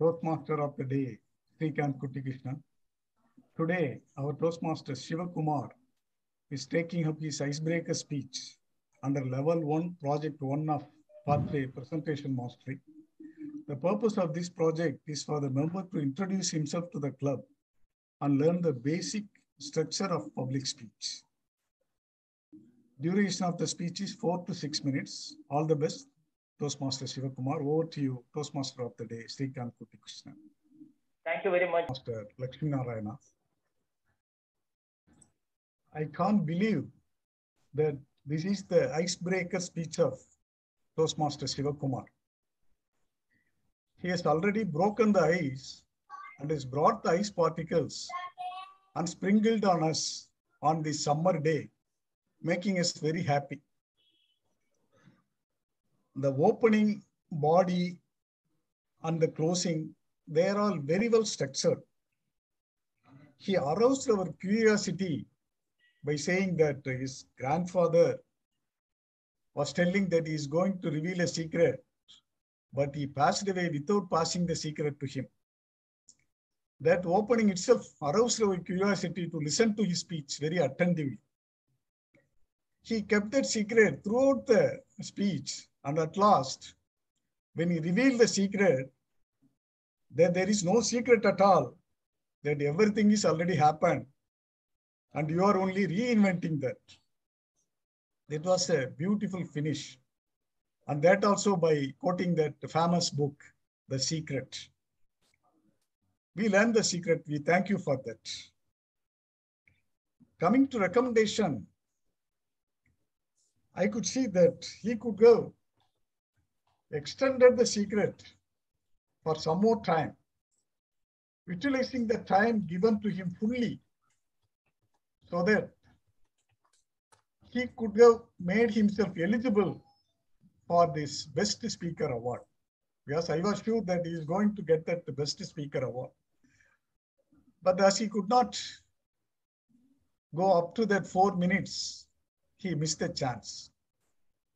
Toastmaster of the day, Srikant Kuttikrishnan. Today, our Toastmaster Shiva Kumar is taking up his icebreaker speech under level one, project one of pathway presentation mastery. The purpose of this project is for the member to introduce himself to the club and learn the basic structure of public speech. Duration of the speech is four to six minutes. All the best. Toastmaster Shiva Kumar, over to you, Toastmaster of the day, Srikant Kuttikrishnan. Thank you very much. Master Lakshmi Narayana. I can't believe that this is the icebreaker speech of Toastmaster Shiva Kumar. He has already broken the ice and has brought the ice particles and sprinkled on us on this summer day, making us very happy. The opening body and the closing, they are all very well structured. He aroused our curiosity by saying that his grandfather was telling that he is going to reveal a secret, but he passed away without passing the secret to him. That opening itself aroused our curiosity to listen to his speech very attentively. He kept that secret throughout the speech, and at last, when he revealed the secret, that there is no secret at all, that everything is already happened, and you are only reinventing that. It was a beautiful finish. And that also by quoting that famous book, The Secret. We learned the secret. We thank you for that. Coming to recommendation, I could see that he could go extended the secret for some more time, utilizing the time given to him fully so that he could have made himself eligible for this Best Speaker Award. Yes, I was sure that he is going to get that Best Speaker Award. But as he could not go up to that four minutes, he missed the chance.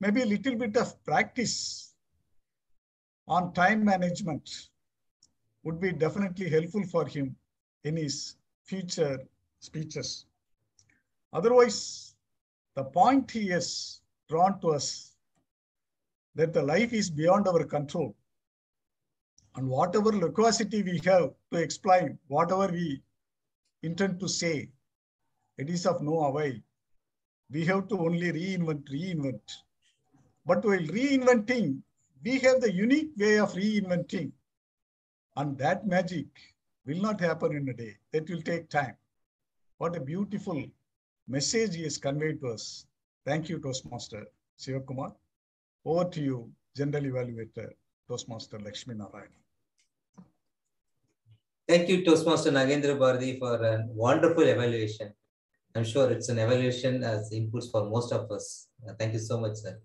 Maybe a little bit of practice on time management would be definitely helpful for him in his future speeches. Otherwise, the point he has drawn to us that the life is beyond our control. And whatever loquacity we have to explain, whatever we intend to say, it is of no avail. We have to only reinvent, reinvent. But while reinventing, we have the unique way of reinventing. And that magic will not happen in a day. That will take time. What a beautiful message he has conveyed to us. Thank you, Toastmaster Shiva Kumar. Over to you, General Evaluator, Toastmaster Lakshmi Narayan. Thank you, Toastmaster Nagendra Bharathi, for a wonderful evaluation. I'm sure it's an evaluation as inputs for most of us. Thank you so much, sir.